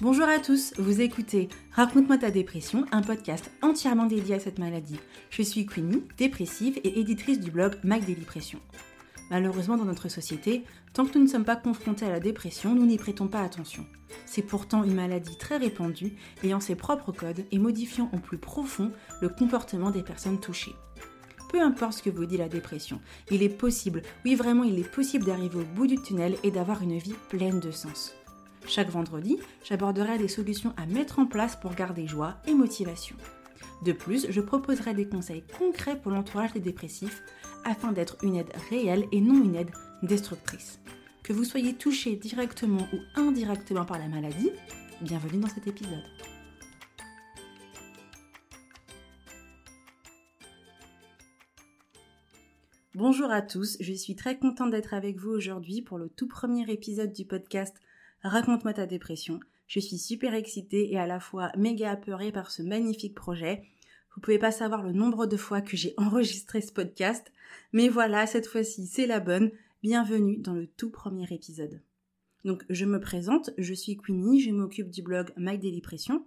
Bonjour à tous, vous écoutez Raconte-moi ta dépression, un podcast entièrement dédié à cette maladie. Je suis Queenie, dépressive et éditrice du blog Mac. Malheureusement, dans notre société, tant que nous ne sommes pas confrontés à la dépression, nous n'y prêtons pas attention. C'est pourtant une maladie très répandue, ayant ses propres codes et modifiant au plus profond le comportement des personnes touchées. Peu importe ce que vous dit la dépression, il est possible, oui vraiment il est possible d'arriver au bout du tunnel et d'avoir une vie pleine de sens. Chaque vendredi, j'aborderai des solutions à mettre en place pour garder joie et motivation. De plus, je proposerai des conseils concrets pour l'entourage des dépressifs afin d'être une aide réelle et non une aide destructrice. Que vous soyez touché directement ou indirectement par la maladie, bienvenue dans cet épisode. Bonjour à tous, je suis très contente d'être avec vous aujourd'hui pour le tout premier épisode du podcast Raconte-moi ta dépression. Je suis super excitée et à la fois méga apeurée par ce magnifique projet. Vous pouvez pas savoir le nombre de fois que j'ai enregistré ce podcast, mais voilà, cette fois-ci c'est la bonne. Bienvenue dans le tout premier épisode. Donc je me présente, je suis Queenie, je m'occupe du blog My Daily Pression.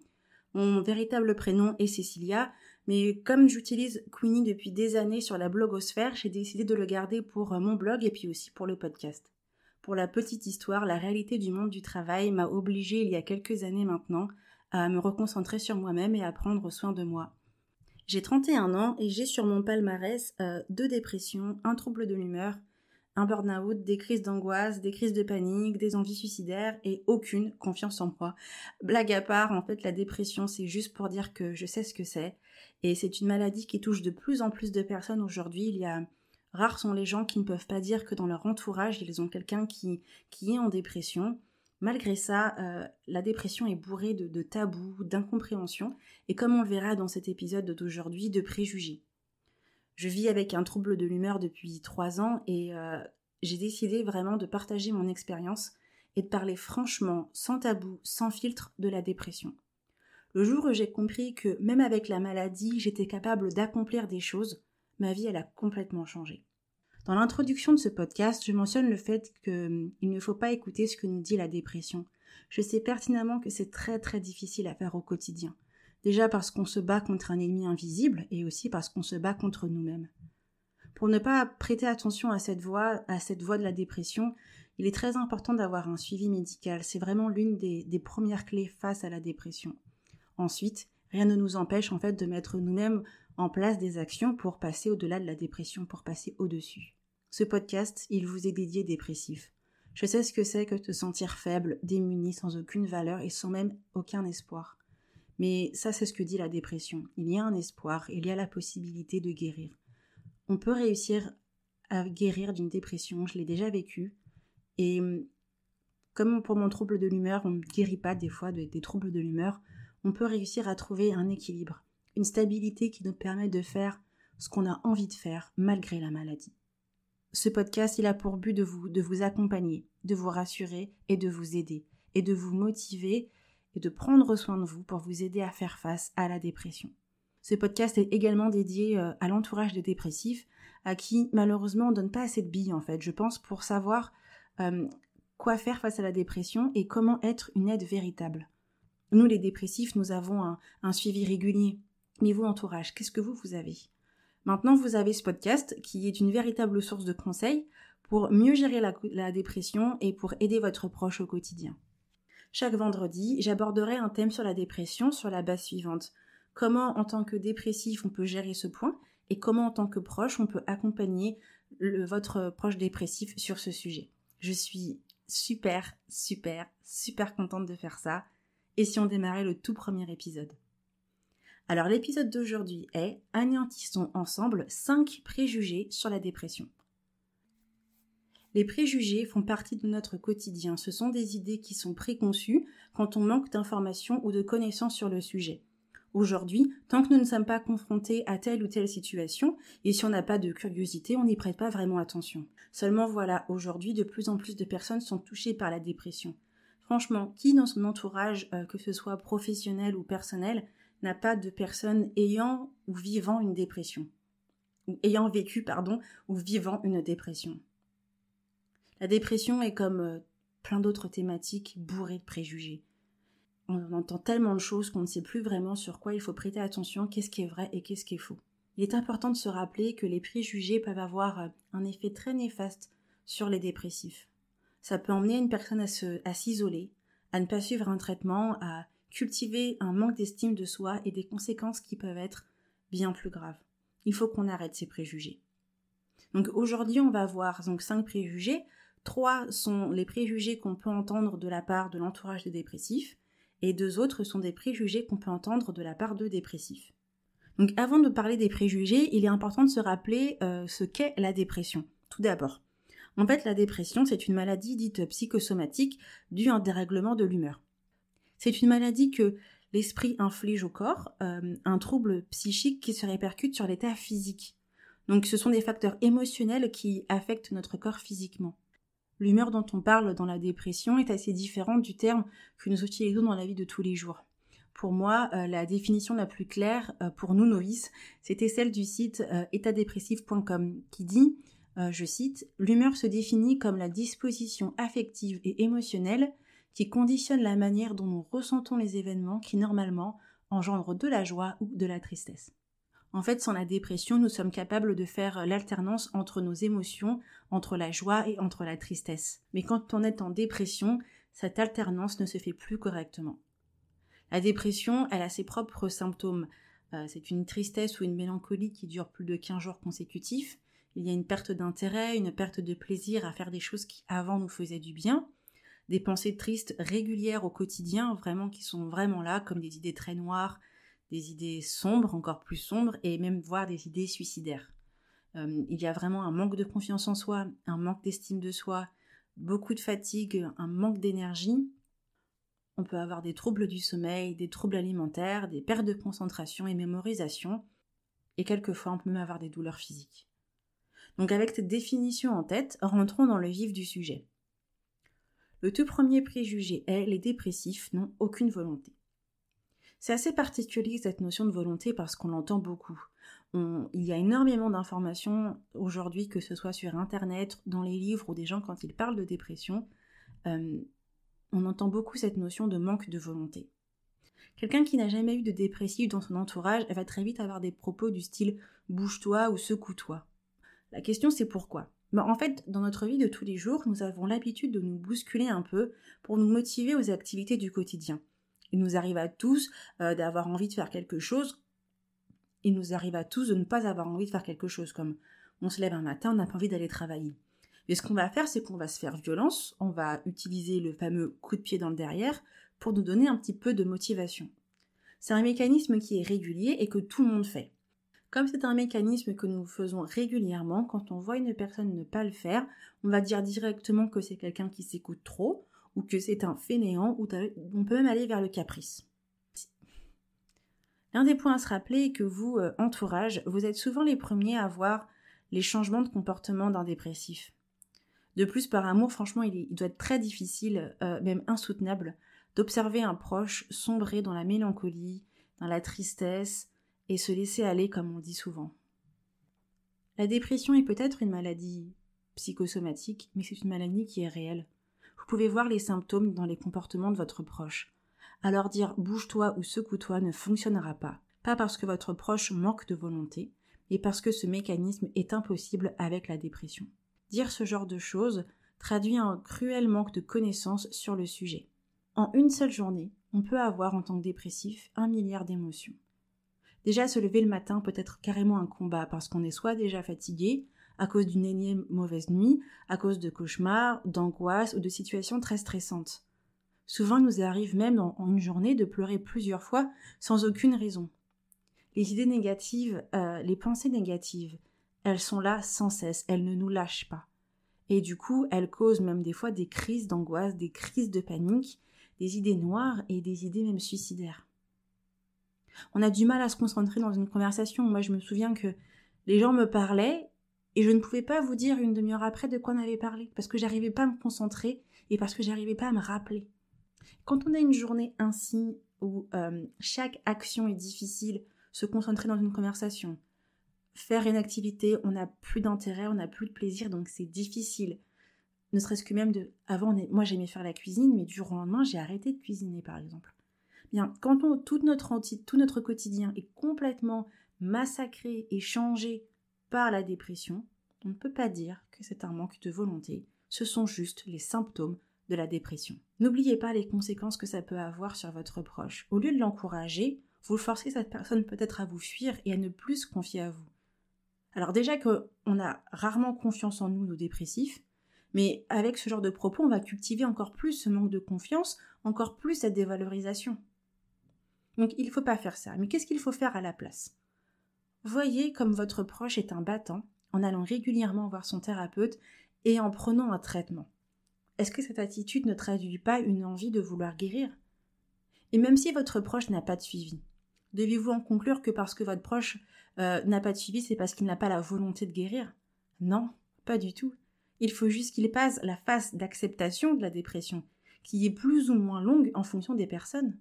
Mon véritable prénom est Cécilia, mais comme j'utilise Queenie depuis des années sur la blogosphère, j'ai décidé de le garder pour mon blog et puis aussi pour le podcast. Pour la petite histoire, la réalité du monde du travail m'a obligée il y a quelques années maintenant à me reconcentrer sur moi-même et à prendre soin de moi. J'ai 31 ans et j'ai sur mon palmarès euh, deux dépressions, un trouble de l'humeur, un burn-out, des crises d'angoisse, des crises de panique, des envies suicidaires et aucune confiance en moi. Blague à part, en fait, la dépression, c'est juste pour dire que je sais ce que c'est. Et c'est une maladie qui touche de plus en plus de personnes aujourd'hui. Il y a Rares sont les gens qui ne peuvent pas dire que dans leur entourage, ils ont quelqu'un qui, qui est en dépression. Malgré ça, euh, la dépression est bourrée de, tabous, d'incompréhension, et comme on le verra dans cet épisode d'aujourd'hui, de préjugés. Je vis avec un trouble de l'humeur depuis trois ans et euh, j'ai décidé vraiment de partager mon expérience et de parler franchement, sans tabou, sans filtre, de la dépression. Le jour où j'ai compris que même avec la maladie, j'étais capable d'accomplir des choses, ma vie, elle a complètement changé. Dans l'introduction de ce podcast, je mentionne le fait qu'il ne faut pas écouter ce que nous dit la dépression. Je sais pertinemment que c'est très très difficile à faire au quotidien. Déjà parce qu'on se bat contre un ennemi invisible et aussi parce qu'on se bat contre nous-mêmes. Pour ne pas prêter attention à cette voix, à cette voix de la dépression, il est très important d'avoir un suivi médical. C'est vraiment l'une des, des premières clés face à la dépression. Ensuite, rien ne nous empêche en fait de mettre nous-mêmes en place des actions pour passer au-delà de la dépression, pour passer au-dessus. Ce podcast, il vous est dédié dépressif. Je sais ce que c'est que te sentir faible, démuni, sans aucune valeur et sans même aucun espoir. Mais ça, c'est ce que dit la dépression. Il y a un espoir, il y a la possibilité de guérir. On peut réussir à guérir d'une dépression, je l'ai déjà vécu. Et comme pour mon trouble de l'humeur, on ne guérit pas des fois des troubles de l'humeur, on peut réussir à trouver un équilibre une stabilité qui nous permet de faire ce qu'on a envie de faire malgré la maladie. Ce podcast, il a pour but de vous, de vous accompagner, de vous rassurer et de vous aider, et de vous motiver et de prendre soin de vous pour vous aider à faire face à la dépression. Ce podcast est également dédié euh, à l'entourage des dépressifs, à qui malheureusement on donne pas assez de billes en fait, je pense, pour savoir euh, quoi faire face à la dépression et comment être une aide véritable. Nous les dépressifs, nous avons un suivi régulier Niveau entourage, qu'est-ce que vous, vous avez? Maintenant, vous avez ce podcast qui est une véritable source de conseils pour mieux gérer la, dépression et pour aider votre proche au quotidien. Chaque vendredi, j'aborderai un thème sur la dépression sur la base suivante. Comment, en tant que dépressif, on peut gérer ce point et comment, en tant que proche, on peut accompagner votre proche dépressif sur ce sujet. Je suis super, super, super contente de faire ça. Et si on démarrait le tout premier épisode? Alors l'épisode d'aujourd'hui est Anéantissons ensemble 5 préjugés sur la dépression. Les préjugés font partie de notre quotidien. Ce sont des idées qui sont préconçues quand on manque d'informations ou de connaissances sur le sujet. Aujourd'hui, tant que nous ne sommes pas confrontés à telle ou telle situation, et si on n'a pas de curiosité, on n'y prête pas vraiment attention. Seulement voilà, aujourd'hui, de plus en plus de personnes sont touchées par la dépression. Franchement, qui dans son entourage, euh, que ce soit professionnel ou personnel, n'a pas de personne ayant ou vivant une dépression, ou ayant vécu, pardon, ou vivant une dépression. La dépression est comme euh, plein d'autres thématiques bourrées de préjugés. on entend tellement de choses qu'on ne sait plus vraiment sur quoi il faut prêter attention, qu'est-ce qui est vrai et qu'est-ce qui est faux. Il est important de se rappeler que les préjugés peuvent avoir euh, un effet très néfaste sur les dépressifs. Ça peut emmener une personne à s'isoler, à, à ne pas suivre un traitement, à cultiver un manque d'estime de soi et des conséquences qui peuvent être bien plus graves. Il faut qu'on arrête ces préjugés. Donc aujourd'hui, on va voir donc cinq préjugés. Trois sont les préjugés qu'on peut entendre de la part de l'entourage des dépressifs et deux autres sont des préjugés qu'on peut entendre de la part de dépressifs. Donc avant de parler des préjugés, il est important de se rappeler euh, ce qu'est la dépression. Tout d'abord, en fait, la dépression, c'est une maladie dite psychosomatique due à un dérèglement de l'humeur. C'est une maladie que l'esprit inflige au corps, euh, un trouble psychique qui se répercute sur l'état physique. Donc ce sont des facteurs émotionnels qui affectent notre corps physiquement. L'humeur dont on parle dans la dépression est assez différente du terme que nous utilisons dans la vie de tous les jours. Pour moi, euh, la définition la plus claire euh, pour nous novices, c'était celle du site étatdépressif.com qui dit, je cite, L'humeur se définit comme la disposition affective et émotionnelle qui conditionne la manière dont nous ressentons les événements qui normalement engendrent de la joie ou de la tristesse. En fait, sans la dépression, nous sommes capables de faire l'alternance entre nos émotions, entre la joie et entre la tristesse. Mais quand on est en dépression, cette alternance ne se fait plus correctement. La dépression, elle a ses propres symptômes. Euh, c'est une tristesse ou une mélancolie qui dure plus de 15 jours consécutifs. Il y a une perte d'intérêt, une perte de plaisir à faire des choses qui avant nous faisaient du bien. Des pensées tristes régulières au quotidien, vraiment qui sont vraiment là, comme des idées très noires, des idées sombres, encore plus sombres, et même voire des idées suicidaires. Euh, il y a vraiment un manque de confiance en soi, un manque d'estime de soi, beaucoup de fatigue, un manque d'énergie. On peut avoir des troubles du sommeil, des troubles alimentaires, des pertes de concentration et mémorisation, et quelquefois on peut même avoir des douleurs physiques. Donc avec cette définition en tête, rentrons dans le vif du sujet. Le tout premier préjugé est les dépressifs n'ont aucune volonté. C'est assez particulier cette notion de volonté parce qu'on l'entend beaucoup. il y a énormément d'informations aujourd'hui, que ce soit sur Internet, dans les livres ou des gens quand ils parlent de dépression. Euh, on entend beaucoup cette notion de manque de volonté. Quelqu'un qui n'a jamais eu de dépressif dans son entourage va très vite avoir des propos du style bouge-toi ou secoue-toi. La question c'est pourquoi? En fait, dans notre vie de tous les jours, nous avons l'habitude de nous bousculer un peu pour nous motiver aux activités du quotidien. Il nous arrive à tous euh, d'avoir envie de faire quelque chose. Il nous arrive à tous de ne pas avoir envie de faire quelque chose, comme on se lève un matin, on n'a pas envie d'aller travailler. Mais ce qu'on va faire, c'est qu'on va se faire violence, on va utiliser le fameux coup de pied dans le derrière pour nous donner un petit peu de motivation. C'est un mécanisme qui est régulier et que tout le monde fait. Comme c'est un mécanisme que nous faisons régulièrement, quand on voit une personne ne pas le faire, on va dire directement que c'est quelqu'un qui s'écoute trop, ou que c'est un fainéant, ou on peut même aller vers le caprice. L'un des points à se rappeler est que vous, euh, entourage, vous êtes souvent les premiers à voir les changements de comportement d'un dépressif. De plus, par amour, franchement, il, doit être très difficile, euh, même insoutenable, d'observer un proche sombrer dans la mélancolie, dans la tristesse, et se laisser aller comme on dit souvent. La dépression est peut-être une maladie psychosomatique, mais c'est une maladie qui est réelle. Vous pouvez voir les symptômes dans les comportements de votre proche. Alors dire bouge-toi ou secoue-toi ne fonctionnera pas. Pas parce que votre proche manque de volonté, mais parce que ce mécanisme est impossible avec la dépression. Dire ce genre de choses traduit un cruel manque de connaissances sur le sujet. En une seule journée, on peut avoir en tant que dépressif un milliard d'émotions. Déjà, se lever le matin peut être carrément un combat parce qu'on est soit déjà fatigué, à cause d'une énième mauvaise nuit, à cause de cauchemars, d'angoisses ou de situations très stressantes. Souvent, il nous arrive même en, une journée de pleurer plusieurs fois sans aucune raison. Les idées négatives, euh, les pensées négatives, elles sont là sans cesse, elles ne nous lâchent pas. Et du coup, elles causent même des fois des crises d'angoisse, des crises de panique, des idées noires et des idées même suicidaires. On a du mal à se concentrer dans une conversation. Moi, je me souviens que les gens me parlaient et je ne pouvais pas vous dire une demi-heure après de quoi on avait parlé, parce que j'arrivais pas à me concentrer et parce que j'arrivais pas à me rappeler. Quand on a une journée ainsi où euh, chaque action est difficile, se concentrer dans une conversation, faire une activité, on n'a plus d'intérêt, on n'a plus de plaisir, donc c'est difficile. Ne serait-ce que même de... Avant, moi j'aimais faire la cuisine, mais du jour au lendemain, j'ai arrêté de cuisiner par exemple. Quand tout, notre tout notre quotidien est complètement massacré et changé par la dépression, on ne peut pas dire que c'est un manque de volonté, ce sont juste les symptômes de la dépression. N'oubliez pas les conséquences que ça peut avoir sur votre proche. Au lieu de l'encourager, vous forcez cette personne peut-être à vous fuir et à ne plus se confier à vous. Alors déjà qu'on a rarement confiance en nous, nos dépressifs, mais avec ce genre de propos, on va cultiver encore plus ce manque de confiance, encore plus cette dévalorisation. Donc il ne faut pas faire ça. Mais qu'est-ce qu'il faut faire à la place? Voyez comme votre proche est un battant en allant régulièrement voir son thérapeute et en prenant un traitement. Est-ce que cette attitude ne traduit pas une envie de vouloir guérir? Et même si votre proche n'a pas de suivi, devez-vous en conclure que parce que votre proche euh, n'a pas de suivi, c'est parce qu'il n'a pas la volonté de guérir? Non, pas du tout. Il faut juste qu'il passe la phase d'acceptation de la dépression, qui est plus ou moins longue en fonction des personnes.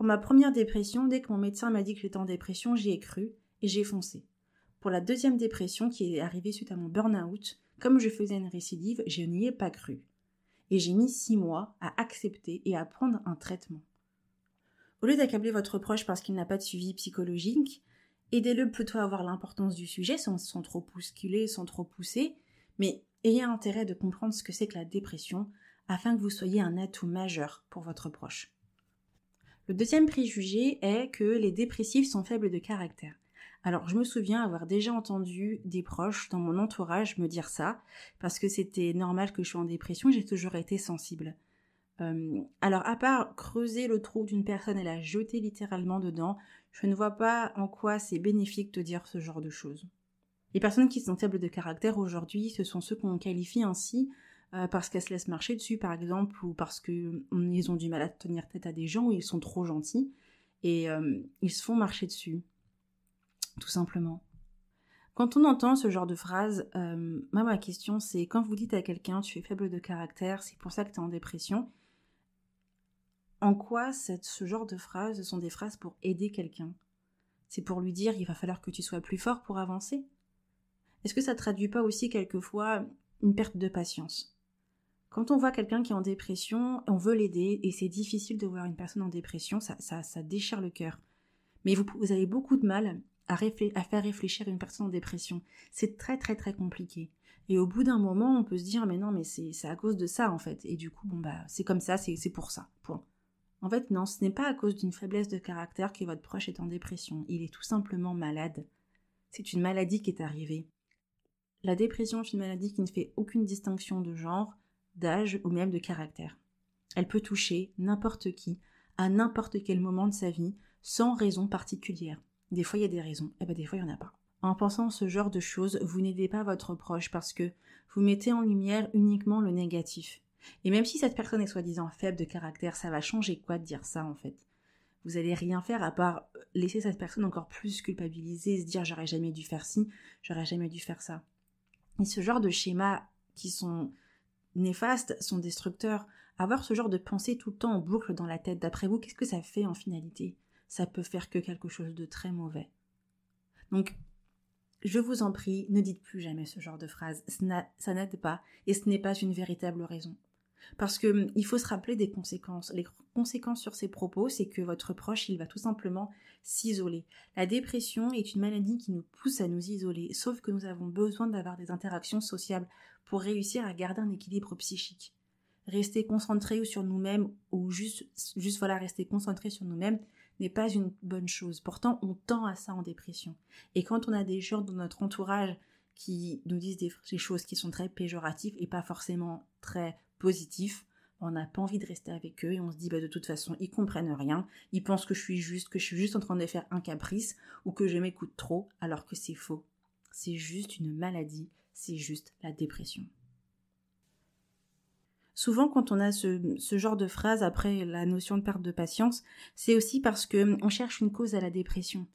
Pour ma première dépression, dès que mon médecin m'a dit que j'étais en dépression, j'y ai cru et j'ai foncé. Pour la deuxième dépression qui est arrivée suite à mon burn-out, comme je faisais une récidive, je n'y ai pas cru. Et j'ai mis six mois à accepter et à prendre un traitement. Au lieu d'accabler votre proche parce qu'il n'a pas de suivi psychologique, aidez-le plutôt à voir l'importance du sujet sans, sans trop bousculer, sans trop pousser, mais ayez intérêt de comprendre ce que c'est que la dépression afin que vous soyez un atout majeur pour votre proche. Le deuxième préjugé est que les dépressifs sont faibles de caractère. Alors, je me souviens avoir déjà entendu des proches dans mon entourage me dire ça, parce que c'était normal que je sois en dépression, j'ai toujours été sensible. Euh, alors, à part creuser le trou d'une personne et la jeter littéralement dedans, je ne vois pas en quoi c'est bénéfique de dire ce genre de choses. Les personnes qui sont faibles de caractère aujourd'hui, ce sont ceux qu'on qualifie ainsi euh, parce qu'elles se laissent marcher dessus, par exemple, ou parce qu'ils ont du mal à tenir tête à des gens, ou ils sont trop gentils, et euh, ils se font marcher dessus, tout simplement. Quand on entend ce genre de phrase, euh, moi ma question c'est quand vous dites à quelqu'un tu es faible de caractère, c'est pour ça que tu es en dépression, en quoi ce genre de phrases sont des phrases pour aider quelqu'un? C'est pour lui dire il va falloir que tu sois plus fort pour avancer? Est-ce que ça traduit pas aussi quelquefois une perte de patience? Quand on voit quelqu'un qui est en dépression, on veut l'aider et c'est difficile de voir une personne en dépression, ça, déchire le cœur. Mais vous, avez beaucoup de mal à, à faire réfléchir une personne en dépression. C'est très très très compliqué. Et au bout d'un moment, on peut se dire mais non, mais c'est à cause de ça en fait. Et du coup, bon bah c'est comme ça, c'est pour ça. Point. En fait, non, ce n'est pas à cause d'une faiblesse de caractère que votre proche est en dépression. Il est tout simplement malade. C'est une maladie qui est arrivée. La dépression est une maladie qui ne fait aucune distinction de genre, d'âge ou même de caractère. Elle peut toucher n'importe qui, à n'importe quel moment de sa vie, sans raison particulière. Des fois il y a des raisons, et eh bien des fois il n'y en a pas. En pensant ce genre de choses, vous n'aidez pas votre proche parce que vous mettez en lumière uniquement le négatif. Et même si cette personne est soi-disant faible de caractère, ça va changer quoi de dire ça en fait? Vous allez rien faire à part laisser cette personne encore plus culpabiliser, se dire j'aurais jamais dû faire ci, j'aurais jamais dû faire ça. Et ce genre de schémas qui sont néfastes, sont destructeurs, avoir ce genre de pensée tout le temps en boucle dans la tête, d'après vous, qu'est-ce que ça fait en finalité? Ça peut faire que quelque chose de très mauvais. Donc, je vous en prie, ne dites plus jamais ce genre de phrase. Ça n'aide pas et ce n'est pas une véritable raison. Parce que hum, il faut se rappeler des conséquences. Les conséquences sur ces propos, c'est que votre proche, il va tout simplement s'isoler. La dépression est une maladie qui nous pousse à nous isoler, sauf que nous avons besoin d'avoir des interactions sociales pour réussir à garder un équilibre psychique. Rester concentré sur nous-mêmes ou juste, juste voilà, rester concentré sur nous-mêmes n'est pas une bonne chose. Pourtant, on tend à ça en dépression. Et quand on a des gens dans notre entourage qui nous disent des, choses qui sont très péjoratives et pas forcément très positifs, on n'a pas envie de rester avec eux et on se dit bah de toute façon ils comprennent rien, ils pensent que je suis juste, que je suis juste en train de faire un caprice ou que je m'écoute trop alors que c'est faux. C'est juste une maladie, c'est juste la dépression. Souvent quand on a ce, genre de phrase après la notion de perte de patience, c'est aussi parce que hum, cherche une cause à la dépression.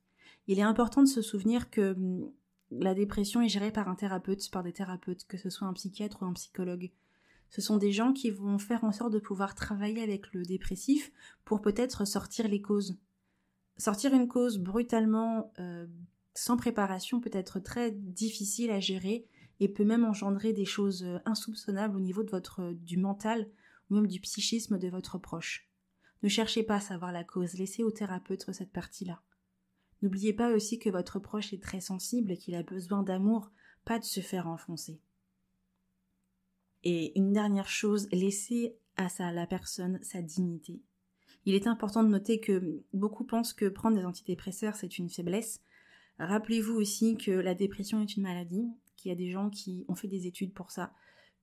Il est important de se souvenir que hum, la dépression est gérée par un thérapeute, par des thérapeutes, que ce soit un psychiatre ou un psychologue. Ce sont des gens qui vont faire en sorte de pouvoir travailler avec le dépressif pour peut-être sortir les causes. Sortir une cause brutalement, euh, sans préparation, peut être très difficile à gérer et peut même engendrer des choses insoupçonnables au niveau de votre, du mental ou même du psychisme de votre proche. Ne cherchez pas à savoir la cause, laissez au thérapeute cette partie-là. N'oubliez pas aussi que votre proche est très sensible et qu'il a besoin d'amour, pas de se faire enfoncer. Et une dernière chose, laissez à ça, la personne sa dignité. Il est important de noter que beaucoup pensent que prendre des antidépresseurs c'est une faiblesse. Rappelez-vous aussi que la dépression est une maladie, qu'il y a des gens qui ont fait des études pour ça,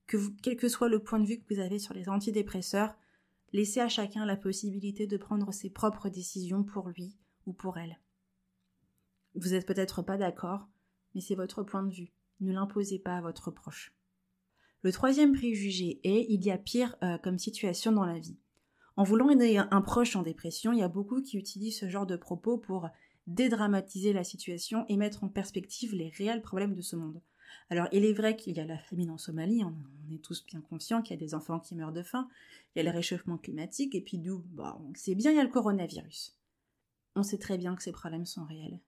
que quel que soit le point de vue que vous avez sur les antidépresseurs, laissez à chacun la possibilité de prendre ses propres décisions pour lui ou pour elle. Vous n'êtes peut-être pas d'accord, mais c'est votre point de vue. Ne l'imposez pas à votre proche. Le troisième préjugé est il y a pire euh, comme situation dans la vie. En voulant aider un proche en dépression, il y a beaucoup qui utilisent ce genre de propos pour dédramatiser la situation et mettre en perspective les réels problèmes de ce monde. Alors, il est vrai qu'il y a la famine en Somalie, on, est tous bien conscients qu'il y a des enfants qui meurent de faim, il y a le réchauffement climatique, et puis d'où, bah, on bien, il y a le coronavirus. On sait très bien que ces problèmes sont réels.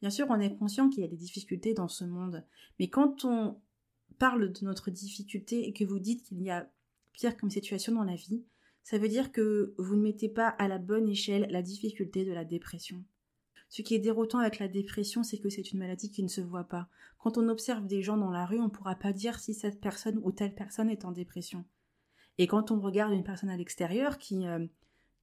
Bien sûr, on est conscient qu'il y a des difficultés dans ce monde, mais quand on parle de notre difficulté et que vous dites qu'il y a pire comme situation dans la vie, ça veut dire que vous ne mettez pas à la bonne échelle la difficulté de la dépression. Ce qui est déroutant avec la dépression, c'est que c'est une maladie qui ne se voit pas. Quand on observe des gens dans la rue, on ne pourra pas dire si cette personne ou telle personne est en dépression. Et quand on regarde une personne à l'extérieur qui, euh,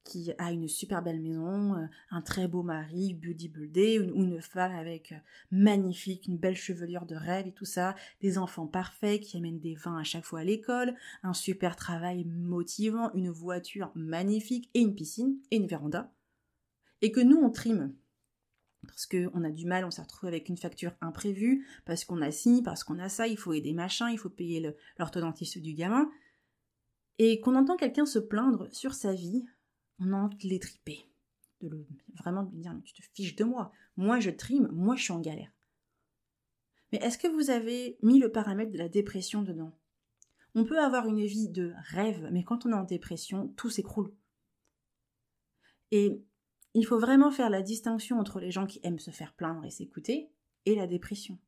qui a une super belle maison, euh, un très beau mari, bodybuildé, ou une, femme avec euh, magnifique, une belle chevelure de rêve et tout ça, des enfants parfaits qui amènent des vins à chaque fois à l'école, un super travail motivant, une voiture magnifique et une piscine et une véranda. Et que nous on trime parce qu'on a du mal, on s'est retrouvé avec une facture imprévue, parce qu'on a ci, parce qu'on a ça, il faut aider machin, il faut payer l'orthodontiste du gamin, et qu'on entend quelqu'un se plaindre sur sa vie, on a envie de les triper. De le, vraiment de lui dire, tu te fiches de moi. Moi, je trime, moi, je suis en galère. Mais est-ce que vous avez mis le paramètre de la dépression dedans? On peut avoir une vie de rêve, mais quand on est en dépression, tout s'écroule. Et il faut vraiment faire la distinction entre les gens qui aiment se faire plaindre et s'écouter et la dépression.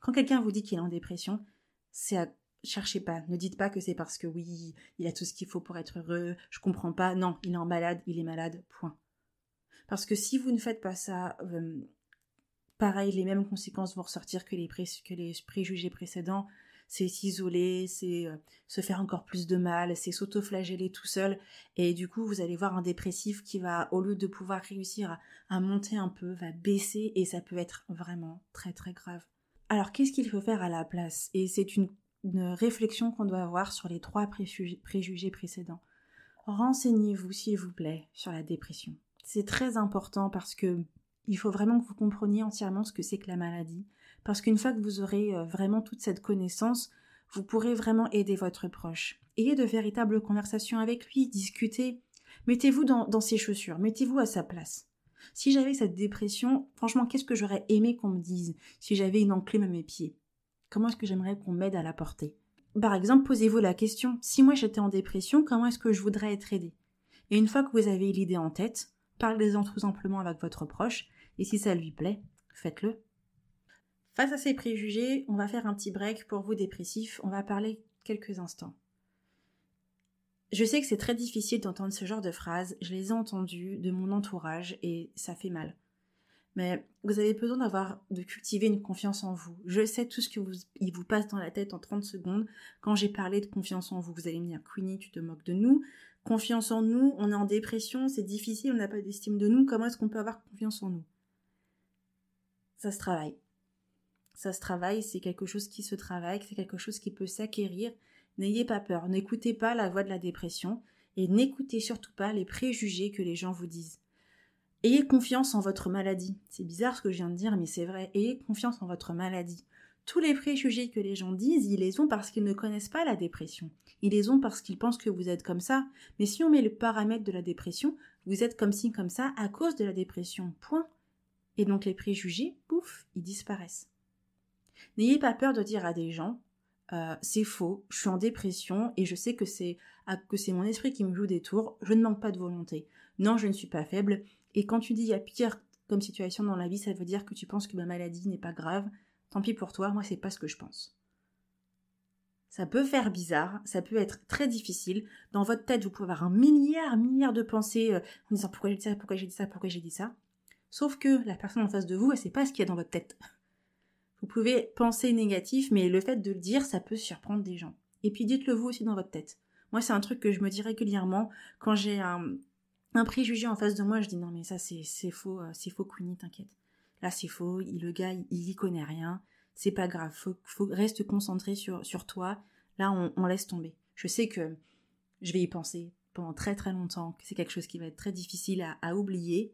Quand quelqu'un vous dit qu'il est en dépression, c'est à cherchez pas, ne dites pas que c'est parce que oui, il a tout ce qu'il faut pour être heureux, je comprends pas, non, il est en malade, il est malade, point. Parce que si vous ne faites pas ça, euh, pareil, les mêmes conséquences vont ressortir que les, que les préjugés précédents, c'est s'isoler, c'est euh, se faire encore plus de mal, c'est s'autoflageller tout seul, et du coup vous allez voir un dépressif qui va, au lieu de pouvoir réussir à monter un peu, va baisser, et ça peut être vraiment très très grave. Alors qu'est-ce qu'il faut faire à la place? Et c'est une réflexion qu'on doit avoir sur les trois préjugés précédents. Renseignez-vous, s'il vous plaît, sur la dépression. C'est très important parce que il faut vraiment que vous compreniez entièrement ce que c'est que la maladie. Parce qu'une fois que vous aurez euh, vraiment toute cette connaissance, vous pourrez vraiment aider votre proche. Ayez de véritables conversations avec lui, discutez. Mettez-vous dans, ses chaussures, mettez-vous à sa place. Si j'avais cette dépression, franchement, qu'est-ce que j'aurais aimé qu'on me dise si j'avais une enclume à mes pieds? Comment est-ce que j'aimerais qu'on m'aide à la porter? Par exemple, posez-vous la question, si moi j'étais en dépression, comment est-ce que je voudrais être aidée? Et une fois que vous avez l'idée en tête, parlez-en tout simplement avec votre proche, et si ça lui plaît, faites-le. Face à ces préjugés, on va faire un petit break pour vous dépressifs, on va parler quelques instants. Je sais que c'est très difficile d'entendre ce genre de phrases, je les ai entendues de mon entourage et ça fait mal mais vous avez besoin d'avoir, de cultiver une confiance en vous. Je sais tout ce qui vous, vous passe dans la tête en 30 secondes quand j'ai parlé de confiance en vous. Vous allez me dire, Queenie, tu te moques de nous. Confiance en nous, on est en dépression, c'est difficile, on n'a pas d'estime de nous. Comment est-ce qu'on peut avoir confiance en nous? Ça se travaille. Ça se travaille, c'est quelque chose qui se travaille, c'est quelque chose qui peut s'acquérir. N'ayez pas peur, n'écoutez pas la voix de la dépression et n'écoutez surtout pas les préjugés que les gens vous disent. Ayez confiance en votre maladie. C'est bizarre ce que je viens de dire, mais c'est vrai. Ayez confiance en votre maladie. Tous les préjugés que les gens disent, ils les ont parce qu'ils ne connaissent pas la dépression. Ils les ont parce qu'ils pensent que vous êtes comme ça. Mais si on met le paramètre de la dépression, vous êtes comme ci, comme ça, à cause de la dépression. Point. Et donc les préjugés, pouf, ils disparaissent. N'ayez pas peur de dire à des gens, euh, c'est faux, je suis en dépression et je sais que c'est mon esprit qui me joue des tours, je ne manque pas de volonté. Non, je ne suis pas faible, et quand tu dis il y a pire comme situation dans la vie, ça veut dire que tu penses que ma maladie n'est pas grave. Tant pis pour toi, moi c'est pas ce que je pense. Ça peut faire bizarre, ça peut être très difficile. Dans votre tête, vous pouvez avoir un milliard, milliard de pensées euh, en disant pourquoi j'ai dit ça, pourquoi j'ai dit ça, pourquoi j'ai dit ça. Sauf que la personne en face de vous, elle sait pas ce qu'il y a dans votre tête. Vous pouvez penser négatif, mais le fait de le dire, ça peut surprendre des gens. Et puis dites-le vous aussi dans votre tête. Moi, c'est un truc que je me dis régulièrement quand j'ai un, préjugé en face de moi, je dis non mais ça c'est faux, euh, c'est faux Queenie, t'inquiète. Là c'est faux, il, le gars il, y connaît rien, c'est pas grave, faut reste concentré sur, sur toi. Là on, laisse tomber. Je sais que je vais y penser pendant très très longtemps, que c'est quelque chose qui va être très difficile à, à oublier,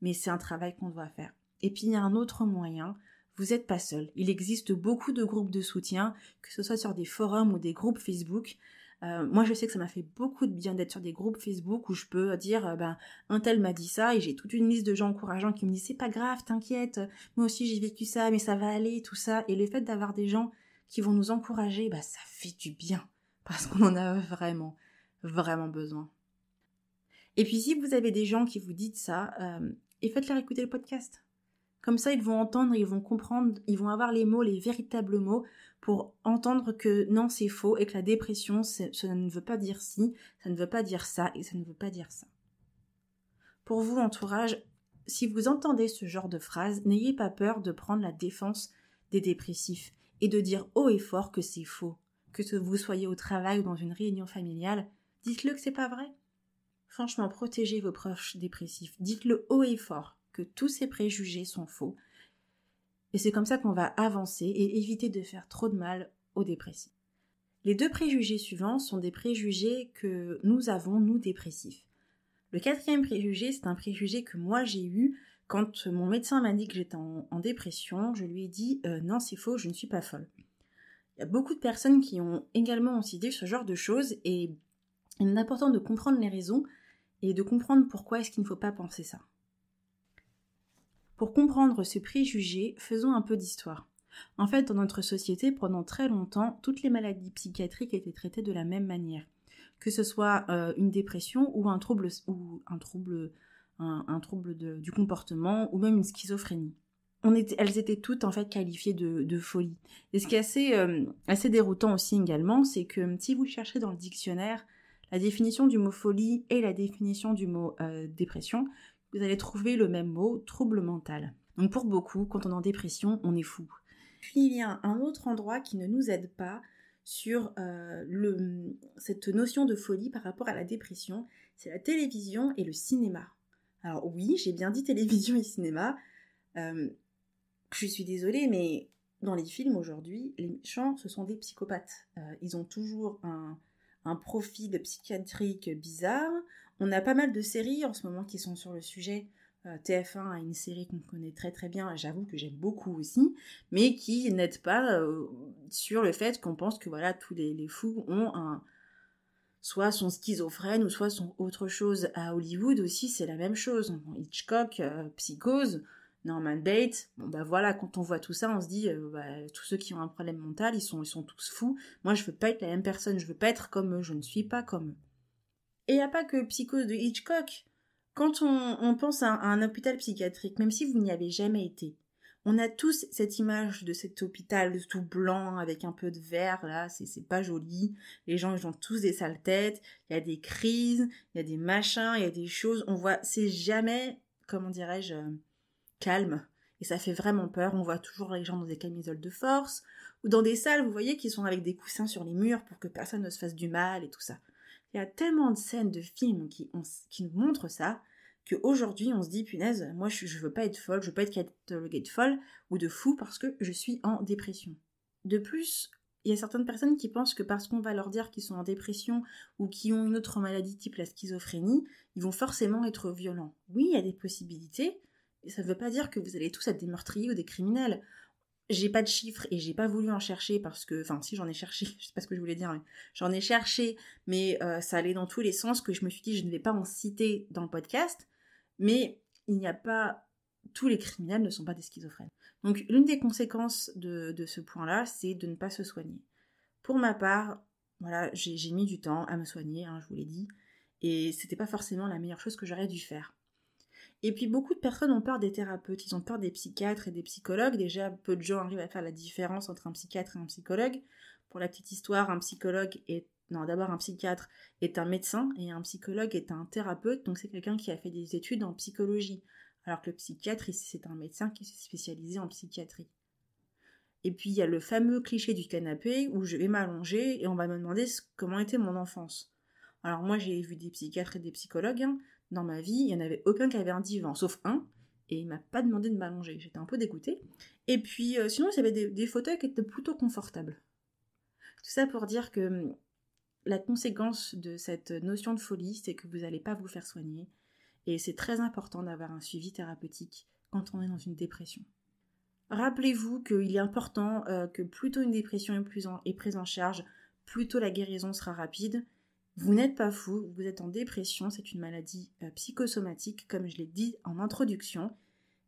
mais c'est un travail qu'on doit faire. Et puis il y a un autre moyen, vous n'êtes pas seul. Il existe beaucoup de groupes de soutien, que ce soit sur des forums ou des groupes Facebook. Euh, moi, je sais que ça m'a fait beaucoup de bien d'être sur des groupes Facebook où je peux dire, euh, ben, un tel m'a dit ça et j'ai toute une liste de gens encourageants qui me disent, c'est pas grave, t'inquiète, moi aussi j'ai vécu ça, mais ça va aller, tout ça. Et le fait d'avoir des gens qui vont nous encourager, bah, ça fait du bien parce qu'on en a vraiment, vraiment besoin. Et puis, si vous avez des gens qui vous disent ça, euh, et faites-leur écouter le podcast. Comme ça, ils vont entendre, ils vont comprendre, ils vont avoir les mots, les véritables mots pour entendre que non, c'est faux et que la dépression, ça ne veut pas dire ci, ça ne veut pas dire ça et ça ne veut pas dire ça. Pour vous, entourage, si vous entendez ce genre de phrase, n'ayez pas peur de prendre la défense des dépressifs et de dire haut et fort que c'est faux. Que vous soyez au travail ou dans une réunion familiale, dites-le que c'est pas vrai. Franchement, protégez vos proches dépressifs. Dites-le haut et fort que tous ces préjugés sont faux et c'est comme ça qu'on va avancer et éviter de faire trop de mal aux dépressifs. Les deux préjugés suivants sont des préjugés que nous avons, nous dépressifs. Le quatrième préjugé, c'est un préjugé que moi j'ai eu quand mon médecin m'a dit que j'étais en, dépression. Je lui ai dit euh, non, c'est faux, je ne suis pas folle. Il y a beaucoup de personnes qui ont également aussi dit ce genre de choses et il est important de comprendre les raisons et de comprendre pourquoi est-ce qu'il ne faut pas penser ça. Pour comprendre ce préjugé, faisons un peu d'histoire. En fait, dans notre société, pendant très longtemps, toutes les maladies psychiatriques étaient traitées de la même manière. Que ce soit euh, une dépression ou un trouble, ou un trouble, du comportement ou même une schizophrénie. Elles étaient toutes en fait qualifiées de, folie. Et ce qui est assez, euh, assez déroutant aussi également, c'est que si vous cherchez dans le dictionnaire la définition du mot folie et la définition du mot euh, dépression, vous allez trouver le même mot, trouble mental. Donc pour beaucoup, quand on est en dépression, on est fou. Il y a un autre endroit qui ne nous aide pas sur euh, cette notion de folie par rapport à la dépression, c'est la télévision et le cinéma. Alors oui, j'ai bien dit télévision et cinéma. Euh, je suis désolée, mais dans les films aujourd'hui, les méchants, ce sont des psychopathes. Euh, ils ont toujours un profil psychiatrique bizarre. On a pas mal de séries en ce moment qui sont sur le sujet. Euh, TF1 a une série qu'on connaît très très bien, j'avoue que j'aime beaucoup aussi, mais qui n'aide pas euh, sur le fait qu'on pense que voilà tous les, fous ont un soit sont schizophrènes ou soit sont autre chose. À Hollywood aussi c'est la même chose. Hitchcock, euh, Psychose, Norman Bates, bon bah voilà, quand on voit tout ça, on se dit, bah, tous ceux qui ont un problème mental, ils sont, ils sont tous fous. Moi, je veux pas être la même personne, je veux pas être comme eux, je ne suis pas comme eux. Et il n'y a pas que Psychose de Hitchcock. Quand on, pense à un, hôpital psychiatrique, même si vous n'y avez jamais été, on a tous cette image de cet hôpital tout blanc avec un peu de verre, là, c'est pas joli. Les gens, ils ont tous des sales têtes, il y a des crises, il y a des machins, il y a des choses. On voit, c'est jamais, comment dirais-je, calme. Et ça fait vraiment peur. On voit toujours les gens dans des camisoles de force, ou dans des salles, vous voyez, qui sont avec des coussins sur les murs pour que personne ne se fasse du mal et tout ça. Il y a tellement de scènes de films qui, nous montrent ça qu'aujourd'hui on se dit punaise, moi je, je veux pas être folle, je veux pas être cataloguée de folle ou de fou parce que je suis en dépression. De plus, il y a certaines personnes qui pensent que parce qu'on va leur dire qu'ils sont en dépression ou qui ont une autre maladie type la schizophrénie, ils vont forcément être violents. Oui, il y a des possibilités, mais ça ne veut pas dire que vous allez tous être des meurtriers ou des criminels j'ai pas de chiffres et j'ai pas voulu en chercher parce que, enfin, si j'en ai cherché, je sais pas ce que je voulais dire, j'en ai cherché, mais euh, ça allait dans tous les sens que je me suis dit je ne vais pas en citer dans le podcast, mais il n'y a pas, tous les criminels ne sont pas des schizophrènes. Donc l'une des conséquences de, ce point-là, c'est de ne pas se soigner. Pour ma part, voilà, j'ai mis du temps à me soigner, hein, je vous l'ai dit, et c'était pas forcément la meilleure chose que j'aurais dû faire. Et puis beaucoup de personnes ont peur des thérapeutes, ils ont peur des psychiatres et des psychologues. Déjà, peu de gens arrivent à faire la différence entre un psychiatre et un psychologue. Pour la petite histoire, un psychologue est non, d'abord un psychiatre est un médecin et un psychologue est un thérapeute, donc c'est quelqu'un qui a fait des études en psychologie, alors que le psychiatre, c'est un médecin qui s'est spécialisé en psychiatrie. Et puis il y a le fameux cliché du canapé où je vais m'allonger et on va me demander comment était mon enfance. Alors moi j'ai vu des psychiatres et des psychologues, hein. Dans ma vie il n'y en avait aucun qui avait un divan, sauf un, et il m'a pas demandé de m'allonger, j'étais un peu dégoûtée. Et puis euh, sinon il y avait des, fauteuils qui étaient plutôt confortables. Tout ça pour dire que hum, la conséquence de cette notion de folie, c'est que vous n'allez pas vous faire soigner. Et c'est très important d'avoir un suivi thérapeutique quand on est dans une dépression. Rappelez-vous qu'il est important euh, que plutôt une dépression est, prise en charge, plutôt la guérison sera rapide. Vous n'êtes pas fou, vous êtes en dépression, c'est une maladie euh, psychosomatique, comme je l'ai dit en introduction.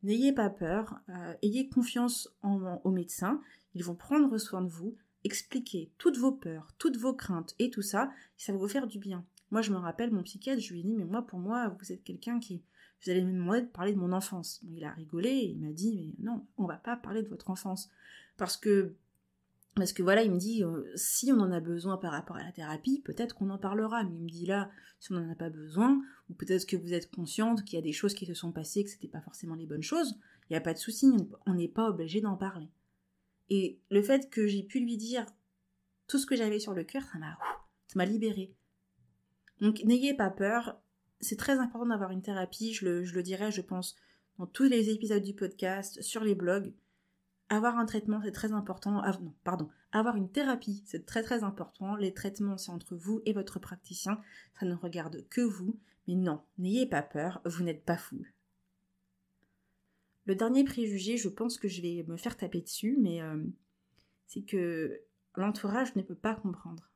N'ayez pas peur, euh, ayez confiance en, aux médecins, ils vont prendre soin de vous, expliquer toutes vos peurs, toutes vos craintes et tout ça, ça va vous faire du bien. Moi, je me rappelle, mon psychiatre, je lui ai dit, mais moi, pour moi, vous êtes quelqu'un qui. Vous allez me demander de parler de mon enfance. Il a rigolé il m'a dit, mais non, on va pas parler de votre enfance. Parce que. Parce que voilà, il me dit, euh, si on en a besoin par rapport à la thérapie, peut-être qu'on en parlera. Mais il me dit là, si on n'en a pas besoin, ou peut-être que vous êtes consciente qu'il y a des choses qui se sont passées, que c'était pas forcément les bonnes choses, il n'y a pas de souci, on n'est pas obligé d'en parler. Et le fait que j'ai pu lui dire tout ce que j'avais sur le cœur, ça m'a, ça m'a libéré. Donc n'ayez pas peur, c'est très important d'avoir une thérapie, je le, je le dirais, je pense, dans tous les épisodes du podcast, sur les blogs. Avoir un traitement, c'est très important. Ah, non, pardon. Avoir une thérapie, c'est très très important. Les traitements, c'est entre vous et votre praticien. Ça ne regarde que vous. Mais non, n'ayez pas peur, vous n'êtes pas fou. Le dernier préjugé, je pense que je vais me faire taper dessus, mais euh, c'est que l'entourage ne peut pas comprendre.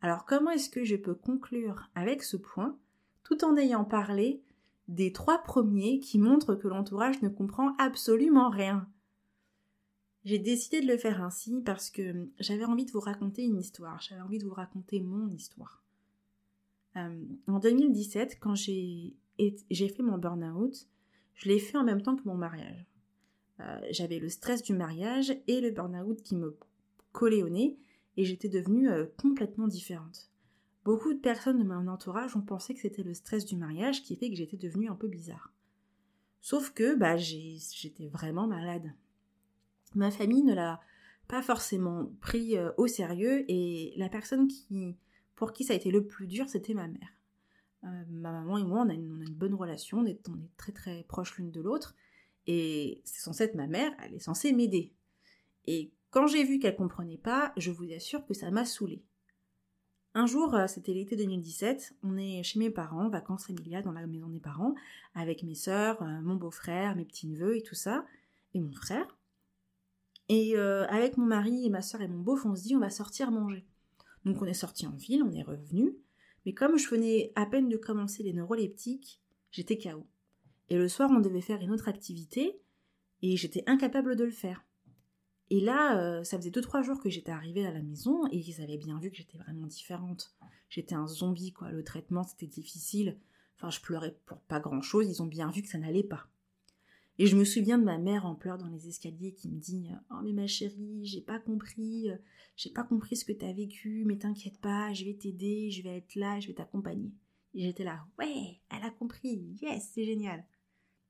Alors comment est-ce que je peux conclure avec ce point tout en ayant parlé des trois premiers qui montrent que l'entourage ne comprend absolument rien? J'ai décidé de le faire ainsi parce que j'avais envie de vous raconter une histoire, j'avais envie de vous raconter mon histoire. Euh, en 2017, quand j'ai fait mon burn-out, je l'ai fait en même temps que mon mariage. Euh, j'avais le stress du mariage et le burn-out qui me collait au nez et j'étais devenue euh, complètement différente. Beaucoup de personnes de mon entourage ont pensé que c'était le stress du mariage qui fait que j'étais devenue un peu bizarre. Sauf que bah, j'étais vraiment malade. Ma famille ne l'a pas forcément pris euh, au sérieux et la personne qui, pour qui ça a été le plus dur, c'était ma mère. Euh, ma maman et moi, on a, une, bonne relation, on est, très très proches l'une de l'autre. Et c'est censé être ma mère, elle est censée m'aider. Et quand j'ai vu qu'elle comprenait pas, je vous assure que ça m'a saoulée. Un jour, euh, c'était l'été 2017, on est chez mes parents, vacances familiales dans la maison des parents, avec mes sœurs, mon beau-frère, mes petits-neveux et tout ça, et mon frère. Et avec mon mari et ma sœur et mon beau, on se dit on va sortir manger. Donc on est sorti en ville, on est revenu, mais comme je venais à peine de commencer les neuroleptiques, j'étais KO. Et le soir, on devait faire une autre activité, et j'étais incapable de le faire. Et là, euh, ça faisait 2-3 jours que j'étais arrivée à la maison, et ils avaient bien vu que j'étais vraiment différente. J'étais un zombie, quoi. Le traitement, c'était difficile. Enfin, je pleurais pour pas grand-chose, ils ont bien vu que ça n'allait pas. Et je me souviens de ma mère en pleurs dans les escaliers qui me dit Oh, mais ma chérie, j'ai pas compris, euh, j'ai pas compris ce que t'as vécu, mais t'inquiète pas, je vais t'aider, je vais être là, je vais t'accompagner. Et j'étais là Ouais, elle a compris, yes, c'est génial.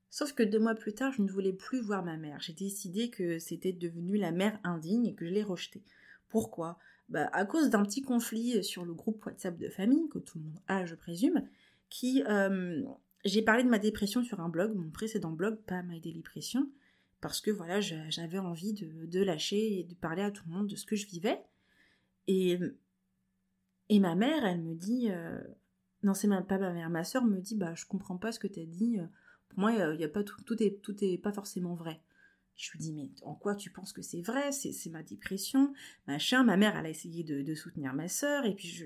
Sauf que deux mois plus tard, je ne voulais plus voir ma mère. J'ai décidé que c'était devenu la mère indigne et que je l'ai rejetée. Pourquoi? Bah, À cause d'un petit conflit sur le groupe WhatsApp de famille, que tout le monde a, je présume, qui. Euh, j'ai parlé de ma dépression sur un blog, mon précédent blog, pas My Daily Pression, parce que voilà, j'avais envie de, lâcher et de parler à tout le monde de ce que je vivais. Et, et ma mère, elle me dit, euh, non, c'est pas ma mère, ma soeur me dit, bah, je comprends pas ce que tu as dit. Pour moi, y a pas tout, tout est, tout est pas forcément vrai. Je lui dis, mais en quoi tu penses que c'est vrai? C'est ma dépression, machin. Ma mère, elle a essayé de, de soutenir ma soeur, et puis je,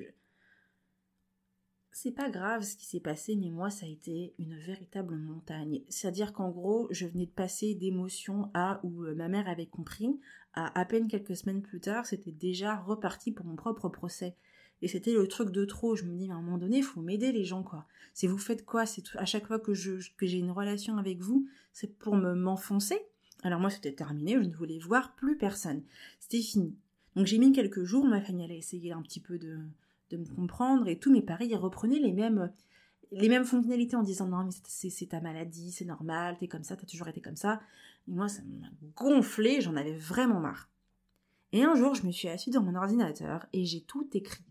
c'est pas grave ce qui s'est passé, mais moi, ça a été une véritable montagne. C'est-à-dire qu'en gros, je venais de passer d'émotion à où euh, ma mère avait compris, à à peine quelques semaines plus tard, c'était déjà reparti pour mon propre procès. Et c'était le truc de trop. Je me dis, à un moment donné, il faut m'aider les gens, quoi. Si vous faites quoi? C'est à chaque fois que je que j'ai une relation avec vous, c'est pour me m'enfoncer? Alors moi, c'était terminé. Je ne voulais voir plus personne. C'était fini. Donc j'ai mis quelques jours, ma famille allait essayer un petit peu de, de me comprendre et tout, mais pareil, ils reprenaient les mêmes, les mêmes fonctionnalités en disant non, mais c'est ta maladie, c'est normal, t'es comme ça, t'as toujours été comme ça. Et moi, ça m'a gonflé, j'en avais vraiment marre. Et un jour, je me suis assise dans mon ordinateur et j'ai tout écrit.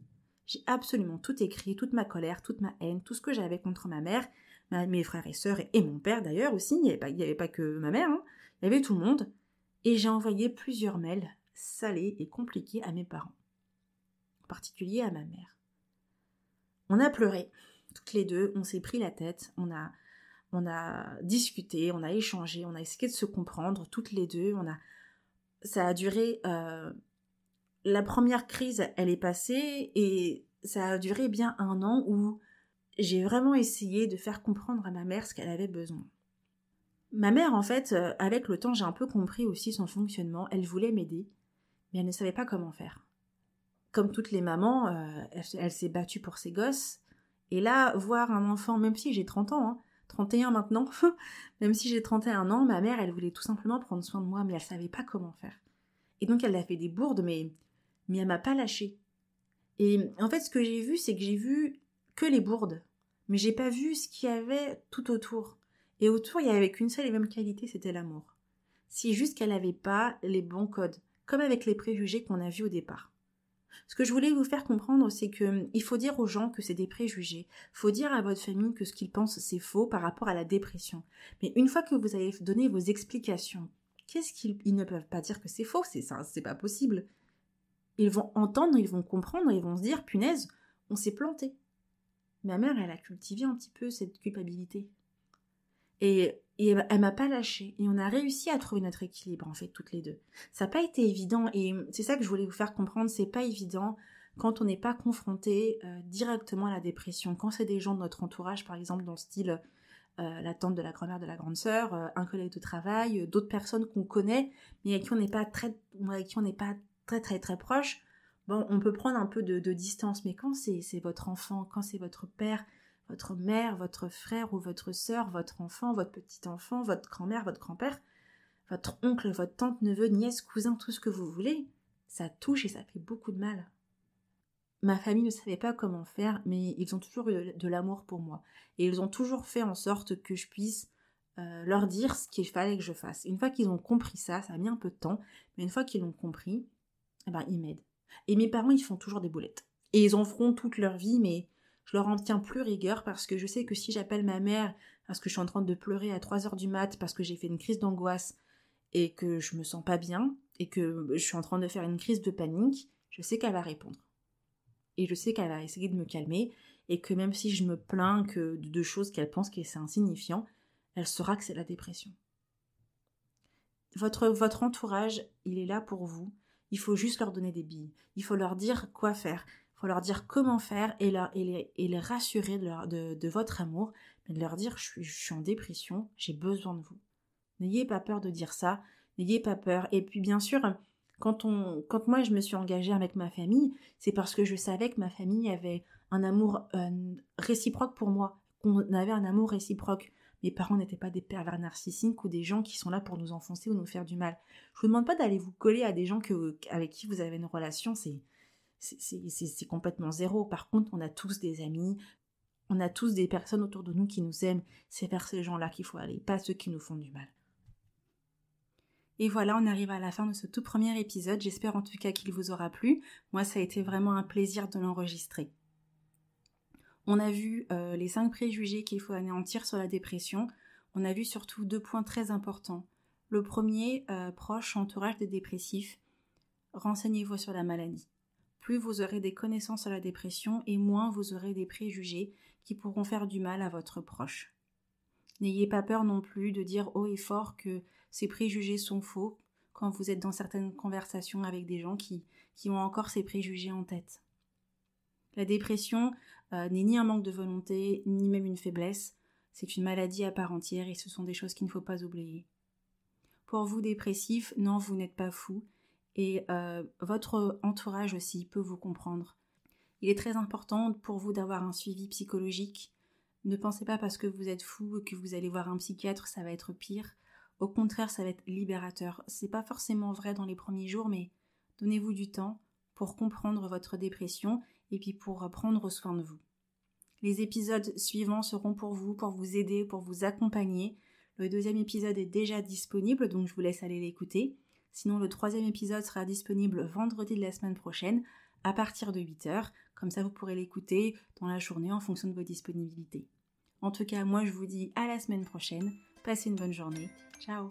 J'ai absolument tout écrit, toute ma colère, toute ma haine, tout ce que j'avais contre ma mère, mes frères et sœurs et, mon père d'ailleurs aussi. Il n'y avait, pas que ma mère, hein. il y avait tout le monde. Et j'ai envoyé plusieurs mails salés et compliqués à mes parents, en particulier à ma mère. On a pleuré, toutes les deux, on s'est pris la tête, on a, on a discuté, on a échangé, on a essayé de se comprendre, toutes les deux, on a, ça a duré, euh, la première crise, elle est passée et ça a duré bien un an où j'ai vraiment essayé de faire comprendre à ma mère ce qu'elle avait besoin. Ma mère, en fait, euh, avec le temps, j'ai un peu compris aussi son fonctionnement. Elle voulait m'aider, mais elle ne savait pas comment faire. Comme toutes les mamans, euh, elle, s'est battue pour ses gosses. Et là, voir un enfant, même si j'ai 30 ans, hein, 31 maintenant, même si j'ai 31 ans, ma mère, elle voulait tout simplement prendre soin de moi, mais elle savait pas comment faire. Et donc, elle a fait des bourdes, mais, mais elle m'a pas lâché. Et en fait, ce que j'ai vu, c'est que j'ai vu que les bourdes, mais j'ai pas vu ce qu'il y avait tout autour. Et autour, il y avait qu'une seule et même qualité, c'était l'amour. Si juste qu'elle n'avait pas les bons codes, comme avec les préjugés qu'on a vus au départ. Ce que je voulais vous faire comprendre, c'est que hum, il faut dire aux gens que c'est des préjugés. Faut dire à votre famille que ce qu'ils pensent c'est faux par rapport à la dépression. Mais une fois que vous avez donné vos explications, qu'est-ce qu'ils ne peuvent pas dire que c'est faux? C'est ça, c'est pas possible. Ils vont entendre, ils vont comprendre, ils vont se dire punaise, on s'est planté. Ma mère, elle a cultivé un petit peu cette culpabilité. Et, elle m'a pas lâché. Et on a réussi à trouver notre équilibre, en fait, toutes les deux. Ça n'a pas été évident. Et c'est ça que je voulais vous faire comprendre. C'est pas évident quand on n'est pas confronté euh, directement à la dépression. Quand c'est des gens de notre entourage, par exemple, dans le style euh, la tante de la grand-mère de la grande sœur, euh, un collègue de travail, d'autres personnes qu'on connaît, mais avec qui on n'est pas très, pas très très très proche. Bon, on peut prendre un peu de, de distance, mais quand c'est votre enfant, quand c'est votre père, votre mère, votre frère ou votre sœur, votre enfant, votre petit enfant, votre grand-mère, votre grand-père, votre oncle, votre tante, neveu, nièce, cousin, tout ce que vous voulez, ça touche et ça fait beaucoup de mal. Ma famille ne savait pas comment faire, mais ils ont toujours eu de l'amour pour moi. Et ils ont toujours fait en sorte que je puisse euh, leur dire ce qu'il fallait que je fasse. Une fois qu'ils ont compris ça, ça a mis un peu de temps, mais une fois qu'ils l'ont compris, eh ben, ils m'aident. Et mes parents, ils font toujours des boulettes. Et ils en feront toute leur vie, mais je leur en tiens plus rigueur parce que je sais que si j'appelle ma mère parce que je suis en train de pleurer à 3 heures du mat parce que j'ai fait une crise d'angoisse et que je me sens pas bien et que je suis en train de faire une crise de panique, je sais qu'elle va répondre. Et je sais qu'elle va essayer de me calmer et que même si je me plains que de choses qu'elle pense que c'est insignifiant, elle saura que c'est la dépression. Votre, votre entourage, il est là pour vous. Il faut juste leur donner des billes. Il faut leur dire quoi faire faut leur dire comment faire et, et, les, rassurer de, votre amour, mais de leur dire je suis, je suis en dépression, j'ai besoin de vous. N'ayez pas peur de dire ça, n'ayez pas peur. Et puis bien sûr, quand, on, quand moi je me suis engagée avec ma famille, c'est parce que je savais que ma famille avait un amour euh, réciproque pour moi, qu'on avait un amour réciproque. Mes parents n'étaient pas des pervers narcissiques ou des gens qui sont là pour nous enfoncer ou nous faire du mal. Je vous demande pas d'aller vous coller à des gens que, avec qui vous avez une relation, c'est c'est complètement zéro. Par contre, on a tous des amis, on a tous des personnes autour de nous qui nous aiment. C'est vers ces gens-là qu'il faut aller, pas ceux qui nous font du mal. Et voilà, on arrive à la fin de ce tout premier épisode. J'espère en tout cas qu'il vous aura plu. Moi, ça a été vraiment un plaisir de l'enregistrer. On a vu euh, les cinq préjugés qu'il faut anéantir sur la dépression. On a vu surtout deux points très importants. Le premier, euh, proche entourage des dépressifs. Renseignez-vous sur la maladie plus vous aurez des connaissances sur la dépression et moins vous aurez des préjugés qui pourront faire du mal à votre proche. N'ayez pas peur non plus de dire haut et fort que ces préjugés sont faux quand vous êtes dans certaines conversations avec des gens qui, qui ont encore ces préjugés en tête. La dépression euh, n'est ni un manque de volonté, ni même une faiblesse, c'est une maladie à part entière et ce sont des choses qu'il ne faut pas oublier. Pour vous dépressifs, non, vous n'êtes pas fou, et euh, votre entourage aussi peut vous comprendre. Il est très important pour vous d'avoir un suivi psychologique. Ne pensez pas parce que vous êtes fou que vous allez voir un psychiatre, ça va être pire. Au contraire, ça va être libérateur. C'est pas forcément vrai dans les premiers jours, mais Donnez-vous du temps pour comprendre votre dépression et puis pour prendre soin de vous. Les épisodes suivants seront pour vous, pour vous aider, pour vous accompagner. Le deuxième épisode est déjà disponible, donc je vous laisse aller l'écouter. Sinon, le troisième épisode sera disponible vendredi de la semaine prochaine à partir de 8h. Comme ça, vous pourrez l'écouter dans la journée en fonction de vos disponibilités. En tout cas, moi, je vous dis à la semaine prochaine. Passez une bonne journée. Ciao